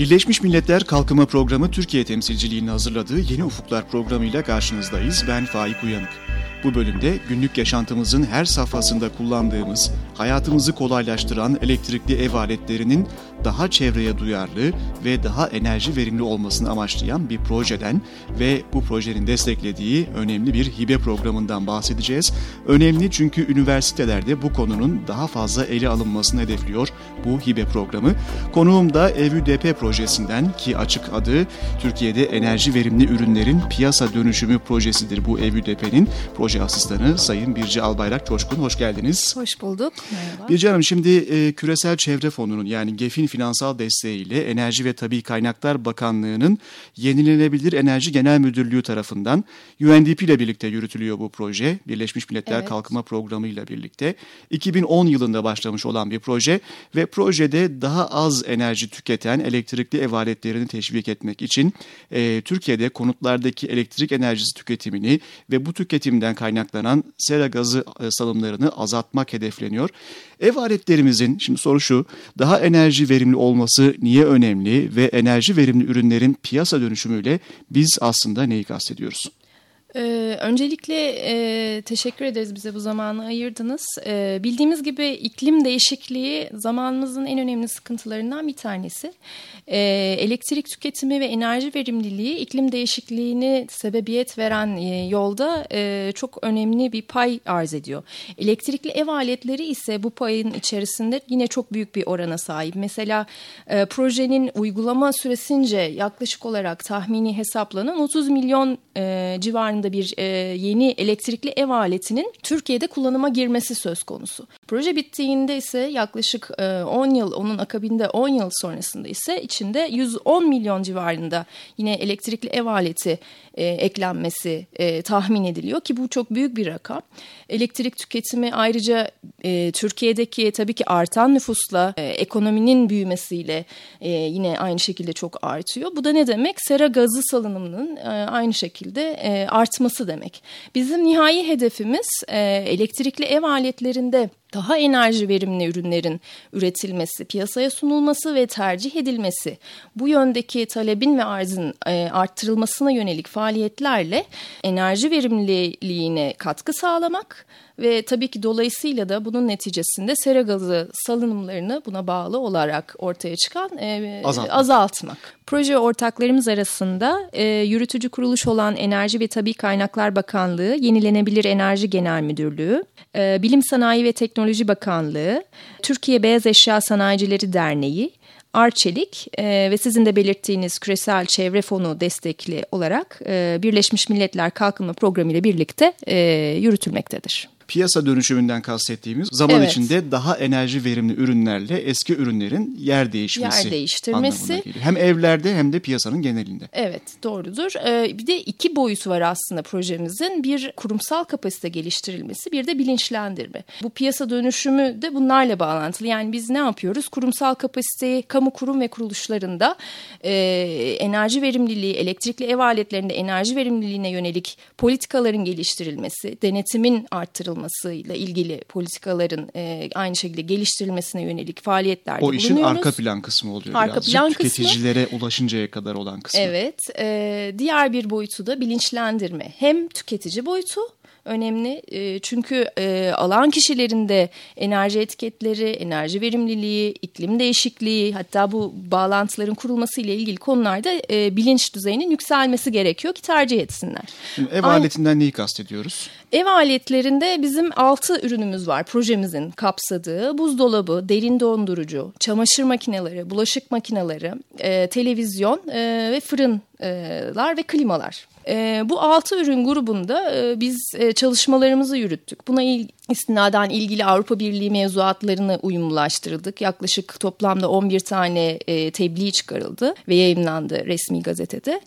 Birleşmiş Milletler Kalkınma Programı Türkiye temsilciliğini hazırladığı Yeni Ufuklar programıyla karşınızdayız. Ben Faik Uyanık. Bu bölümde günlük yaşantımızın her safhasında kullandığımız, hayatımızı kolaylaştıran elektrikli ev aletlerinin daha çevreye duyarlı ve daha enerji verimli olmasını amaçlayan bir projeden ve bu projenin desteklediği önemli bir hibe programından bahsedeceğiz. Önemli çünkü üniversitelerde bu konunun daha fazla ele alınmasını hedefliyor bu hibe programı. Konuğum da EVÜDP projesinden ki açık adı Türkiye'de enerji verimli ürünlerin piyasa dönüşümü projesidir bu EVÜDP'nin proje asistanı Sayın Birce Albayrak Coşkun. Hoş geldiniz. Hoş bulduk. Merhaba. Birce Hanım şimdi e, Küresel Çevre Fonu'nun yani GEF'in finansal desteğiyle Enerji ve Tabi Kaynaklar Bakanlığı'nın Yenilenebilir Enerji Genel Müdürlüğü tarafından UNDP ile birlikte yürütülüyor bu proje. Birleşmiş Milletler evet. Kalkınma Programı ile birlikte. 2010 yılında başlamış olan bir proje ve projede daha az enerji tüketen elektrikli ev aletlerini teşvik etmek için e, Türkiye'de konutlardaki elektrik enerjisi tüketimini ve bu tüketimden kaynaklanan sera gazı e, salımlarını azaltmak hedefleniyor. Ev aletlerimizin, şimdi soru şu, daha enerji verimli olması niye önemli ve enerji verimli ürünlerin piyasa dönüşümüyle biz aslında neyi kastediyoruz? Ee, öncelikle e, teşekkür ederiz bize bu zamanı ayırdınız. E, bildiğimiz gibi iklim değişikliği zamanımızın en önemli sıkıntılarından bir tanesi. E, elektrik tüketimi ve enerji verimliliği iklim değişikliğini sebebiyet veren e, yolda e, çok önemli bir pay arz ediyor. Elektrikli ev aletleri ise bu payın içerisinde yine çok büyük bir orana sahip. Mesela e, projenin uygulama süresince yaklaşık olarak tahmini hesaplanan 30 milyon e, civarında civarında bir e, yeni elektrikli ev aletinin Türkiye'de kullanıma girmesi söz konusu. Proje bittiğinde ise yaklaşık e, 10 yıl, onun akabinde 10 yıl sonrasında ise içinde 110 milyon civarında yine elektrikli ev aleti e, eklenmesi e, tahmin ediliyor ki bu çok büyük bir rakam. Elektrik tüketimi ayrıca e, Türkiye'deki tabii ki artan nüfusla e, ekonominin büyümesiyle e, yine aynı şekilde çok artıyor. Bu da ne demek? Sera gazı salınımının e, aynı şekilde e, artması demek. Bizim nihai hedefimiz e, elektrikli ev aletlerinde daha enerji verimli ürünlerin üretilmesi, piyasaya sunulması ve tercih edilmesi, bu yöndeki talebin ve arzın e, arttırılmasına yönelik faaliyetlerle enerji verimliliğine katkı sağlamak ve tabii ki dolayısıyla da bunun neticesinde sera gazı salınımlarını buna bağlı olarak ortaya çıkan e, azaltmak. azaltmak. Proje ortaklarımız arasında e, yürütücü kuruluş olan Enerji ve Tabi Kaynaklar Bakanlığı, Yenilenebilir Enerji Genel Müdürlüğü, e, Bilim Sanayi ve Teknoloji Bakanlığı, Türkiye Beyaz Eşya Sanayicileri Derneği, Arçelik e, ve sizin de belirttiğiniz Küresel Çevre Fonu destekli olarak e, Birleşmiş Milletler Kalkınma Programı ile birlikte e, yürütülmektedir piyasa dönüşümünden kastettiğimiz zaman evet. içinde daha enerji verimli ürünlerle eski ürünlerin yer değişmesi. Yer değiştirmesi. Hem evlerde hem de piyasanın genelinde. Evet doğrudur. Ee, bir de iki boyutu var aslında projemizin. Bir kurumsal kapasite geliştirilmesi bir de bilinçlendirme. Bu piyasa dönüşümü de bunlarla bağlantılı. Yani biz ne yapıyoruz? Kurumsal kapasiteyi kamu kurum ve kuruluşlarında e, enerji verimliliği, elektrikli ev aletlerinde enerji verimliliğine yönelik politikaların geliştirilmesi, denetimin arttırılması yapılmasıyla ilgili politikaların e, aynı şekilde geliştirilmesine yönelik faaliyetlerde O işin arka plan kısmı oluyor arka birazcık. Plan Tüketicilere kısmı. ulaşıncaya kadar olan kısmı. Evet. E, diğer bir boyutu da bilinçlendirme. Hem tüketici boyutu önemli. E, çünkü e, alan kişilerinde enerji etiketleri, enerji verimliliği, iklim değişikliği hatta bu bağlantıların kurulması ile ilgili konularda e, bilinç düzeyinin yükselmesi gerekiyor ki tercih etsinler. Şimdi ev Aynı, aletinden neyi kastediyoruz? Ev aletlerinde bizim altı ürünümüz var projemizin kapsadığı. Buzdolabı, derin dondurucu, çamaşır makineleri, bulaşık makineleri, e, televizyon e, ve fırınlar ve klimalar. Bu altı ürün grubunda biz çalışmalarımızı yürüttük. Buna istinaden ilgili Avrupa Birliği mevzuatlarını uyumlaştırdık. Yaklaşık toplamda 11 tane tebliğ çıkarıldı ve yayınlandı resmi gazetede.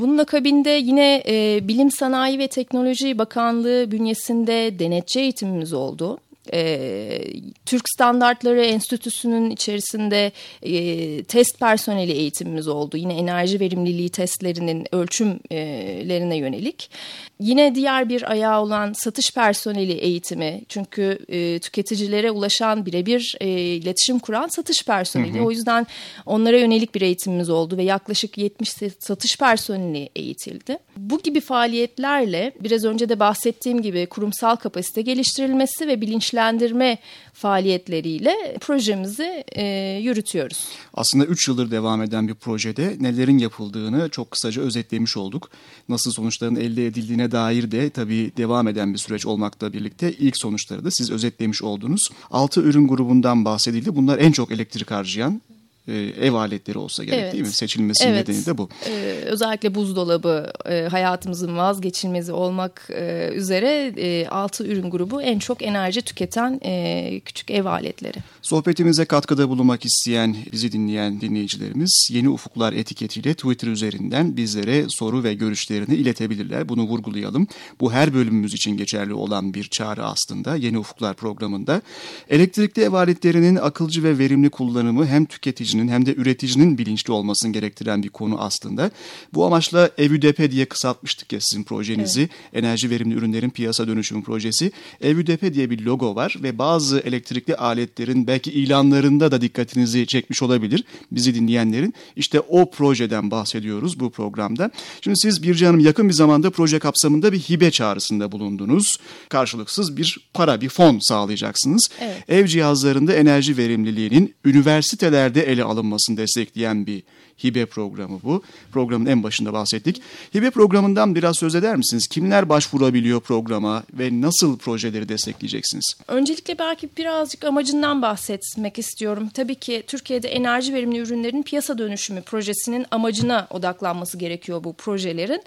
Bunun akabinde yine Bilim Sanayi ve Teknoloji Bakanlığı bünyesinde denetçi eğitimimiz oldu. E, Türk Standartları Enstitüsü'nün içerisinde e, test personeli eğitimimiz oldu. Yine enerji verimliliği testlerinin ölçümlerine yönelik. Yine diğer bir ayağı olan satış personeli eğitimi. Çünkü e, tüketicilere ulaşan birebir e, iletişim kuran satış personeli. Hı hı. O yüzden onlara yönelik bir eğitimimiz oldu ve yaklaşık 70 satış personeli eğitildi. Bu gibi faaliyetlerle biraz önce de bahsettiğim gibi kurumsal kapasite geliştirilmesi ve bilinçlendirme faaliyetleriyle projemizi e, yürütüyoruz. Aslında 3 yıldır devam eden bir projede nelerin yapıldığını çok kısaca özetlemiş olduk. Nasıl sonuçların elde edildiğine dair de tabii devam eden bir süreç olmakla birlikte ilk sonuçları da siz özetlemiş oldunuz. 6 ürün grubundan bahsedildi. Bunlar en çok elektrik harcayan e, ev aletleri olsa gerek evet. değil mi? Seçilmesinin evet. nedeni de bu. Ee, özellikle buzdolabı e, hayatımızın vazgeçilmezi olmak e, üzere e, 6 ürün grubu en çok enerji tüketen e, küçük ev aletleri. Sohbetimize katkıda bulunmak isteyen, bizi dinleyen dinleyicilerimiz Yeni Ufuklar etiketiyle Twitter üzerinden bizlere soru ve görüşlerini iletebilirler. Bunu vurgulayalım. Bu her bölümümüz için geçerli olan bir çağrı aslında Yeni Ufuklar programında. Elektrikli ev aletlerinin akılcı ve verimli kullanımı hem tüketici tüketicinin hem de üreticinin bilinçli olmasını gerektiren bir konu aslında. Bu amaçla EVÜDP diye kısaltmıştık ya sizin projenizi. Evet. Enerji verimli ürünlerin piyasa dönüşümü projesi. EVÜDP diye bir logo var ve bazı elektrikli aletlerin belki ilanlarında da dikkatinizi çekmiş olabilir bizi dinleyenlerin. İşte o projeden bahsediyoruz bu programda. Şimdi siz Birce Hanım yakın bir zamanda proje kapsamında bir hibe çağrısında bulundunuz. Karşılıksız bir para, bir fon sağlayacaksınız. Evet. Ev cihazlarında enerji verimliliğinin üniversitelerde ele alınmasını destekleyen bir hibe programı bu. Programın en başında bahsettik. Hibe programından biraz söz eder misiniz? Kimler başvurabiliyor programa ve nasıl projeleri destekleyeceksiniz? Öncelikle belki birazcık amacından bahsetmek istiyorum. Tabii ki Türkiye'de enerji verimli ürünlerin piyasa dönüşümü projesinin amacına odaklanması gerekiyor bu projelerin.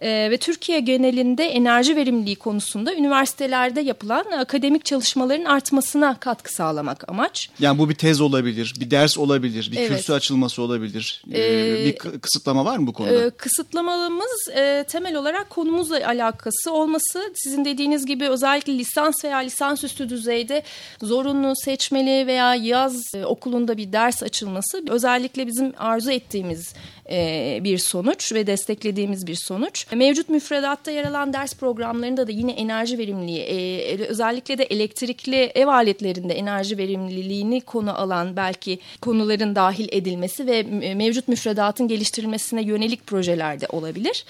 Ee, ve Türkiye genelinde enerji verimliliği konusunda üniversitelerde yapılan akademik çalışmaların artmasına katkı sağlamak amaç. Yani bu bir tez olabilir, bir ders olabilir, bir evet. kürsü açılması olabilir ee, bir kısıtlama var mı bu konuda? E, kısıtlamamız e, temel olarak konumuzla alakası olması. Sizin dediğiniz gibi özellikle lisans veya lisansüstü düzeyde zorunlu, seçmeli veya yaz e, okulunda bir ders açılması özellikle bizim arzu ettiğimiz e, bir sonuç ve desteklediğimiz bir sonuç. Mevcut müfredatta yer alan ders programlarında da yine enerji verimliliği, e, özellikle de elektrikli ev aletlerinde enerji verimliliğini konu alan belki konuların dahil edilmesi ve mevcut müfredatın geliştirilmesine yönelik projelerde olabilir.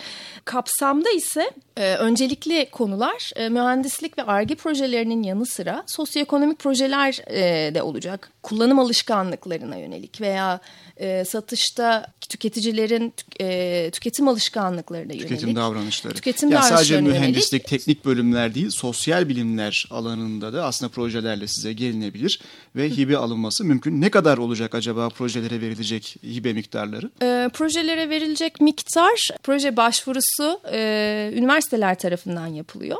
Kapsamda ise e, öncelikli konular e, mühendislik ve ARGE projelerinin yanı sıra sosyoekonomik projeler e, de olacak. Kullanım alışkanlıklarına yönelik veya e, satışta tüketicilerin e, tüketim alışkanlıklarına yönelik. Tüketim davranışları. Tüketim yani sadece mühendislik, yönelik. teknik bölümler değil, sosyal bilimler alanında da aslında projelerle size gelinebilir ve hibe alınması mümkün. Ne kadar olacak acaba projelere verilecek hibe miktarları? E, projelere verilecek miktar, proje başvurusu e, üniversiteler tarafından yapılıyor.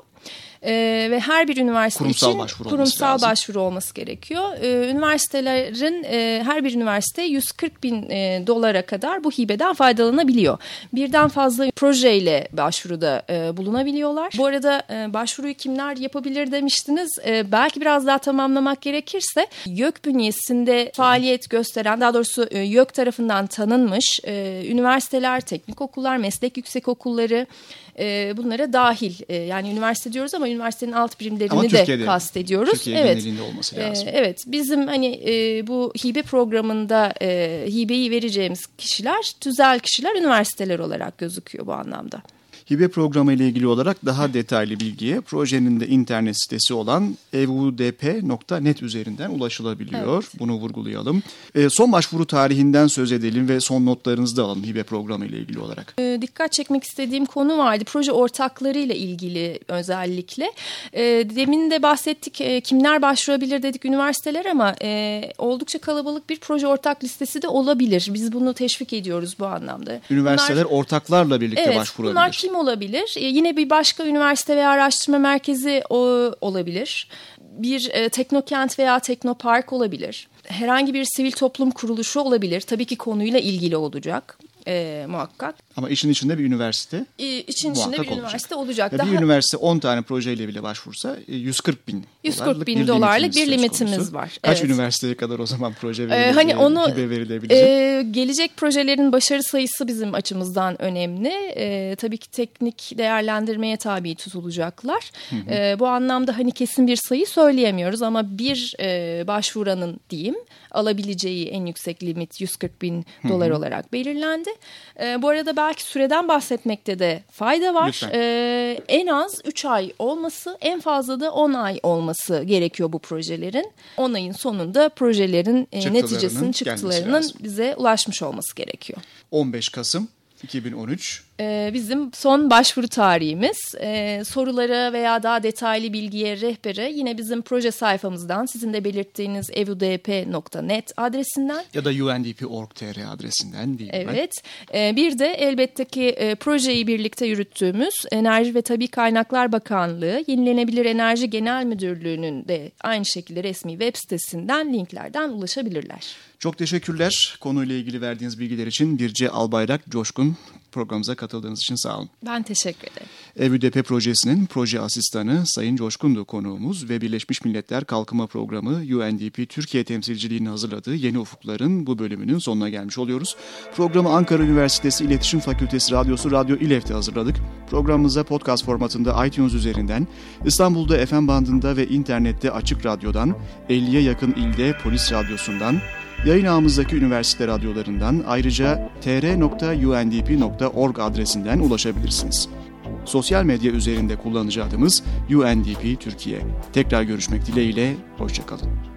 E, ve her bir üniversite kurumsal için başvuru kurumsal lazım. başvuru olması gerekiyor. E, üniversitelerin e, her bir üniversite 140 bin e, dolara kadar bu hibeden faydalanabiliyor. Birden fazla projeyle başvuruda e, bulunabiliyorlar. Bu arada e, başvuruyu kimler yapabilir demiştiniz. E, belki biraz daha tamamlamak gerekirse YÖK bünyesinde faaliyet gösteren daha doğrusu e, YÖK tarafından tanınmış e, üniversiteler, teknik okullar, meslek yüksek okulları e, bunlara dahil. E, yani üniversite diyoruz ama üniversitenin alt birimlerini de kastediyoruz. Türkiye evet. olması e, lazım. E, evet bizim hani e, bu hibe programında e, hibeyi vereceğimiz kişiler tüzel kişiler üniversiteler olarak gözüküyor bu anlamda. Hibe programı ile ilgili olarak daha detaylı bilgiye projenin de internet sitesi olan evudp.net üzerinden ulaşılabiliyor. Evet. Bunu vurgulayalım. E, son başvuru tarihinden söz edelim ve son notlarınızı da alalım Hibe programı ile ilgili olarak. E, dikkat çekmek istediğim konu vardı. Proje ortakları ile ilgili özellikle. E, demin de bahsettik e, kimler başvurabilir dedik üniversiteler ama e, oldukça kalabalık bir proje ortak listesi de olabilir. Biz bunu teşvik ediyoruz bu anlamda. Üniversiteler bunlar, ortaklarla birlikte evet, başvurabilir. Bunlar kim olabilir? E, yine bir başka üniversite veya araştırma merkezi olabilir. Bir e, teknokent veya teknopark olabilir. Herhangi bir sivil toplum kuruluşu olabilir. Tabii ki konuyla ilgili olacak e, muhakkak. Ama işin içinde bir üniversite e, İçin içinde bir olacak. üniversite olacak. Daha... Bir üniversite 10 tane projeyle bile başvursa 140 e, bin 140 bin dolarlık bir limitimiz var. Kaç evet. üniversiteye kadar o zaman proje ee, verilebilecek? Hani onu verilebilecek? E, gelecek projelerin başarı sayısı bizim açımızdan önemli. E, tabii ki teknik değerlendirmeye tabi tutulacaklar. Hı hı. E, bu anlamda hani kesin bir sayı söyleyemiyoruz ama bir e, başvuranın diyeyim alabileceği en yüksek limit 140 bin hı hı. dolar olarak belirlendi. E, bu arada belki süreden bahsetmekte de fayda var. E, en az 3 ay olması en fazla da 10 ay olması gerekiyor bu projelerin. 10 ayın sonunda projelerin e, neticesinin çıktılarının bize ulaşmış olması gerekiyor. 15 Kasım 2013 ee, bizim son başvuru tarihimiz. Ee, sorulara veya daha detaylı bilgiye, rehbere yine bizim proje sayfamızdan sizin de belirttiğiniz evudp.net adresinden. Ya da undp.org.tr adresinden değil mi? Evet. Ee, bir de elbette ki e, projeyi birlikte yürüttüğümüz Enerji ve Tabi Kaynaklar Bakanlığı Yenilenebilir Enerji Genel Müdürlüğü'nün de aynı şekilde resmi web sitesinden linklerden ulaşabilirler. Çok teşekkürler konuyla ilgili verdiğiniz bilgiler için. Birce Albayrak Coşkun programımıza katıldığınız için sağ olun. Ben teşekkür ederim. EVÜDP projesinin proje asistanı Sayın Coşkundu konuğumuz ve Birleşmiş Milletler Kalkınma Programı UNDP Türkiye temsilciliğini hazırladığı Yeni Ufukların bu bölümünün sonuna gelmiş oluyoruz. Programı Ankara Üniversitesi İletişim Fakültesi Radyosu Radyo İLEF'te hazırladık. Programımıza podcast formatında iTunes üzerinden, İstanbul'da FM bandında ve internette Açık Radyo'dan, 50'ye yakın ilde Polis Radyosu'ndan, Yayın ağımızdaki üniversite radyolarından ayrıca tr.undp.org adresinden ulaşabilirsiniz. Sosyal medya üzerinde kullanıcı adımız UNDP Türkiye. Tekrar görüşmek dileğiyle, hoşçakalın.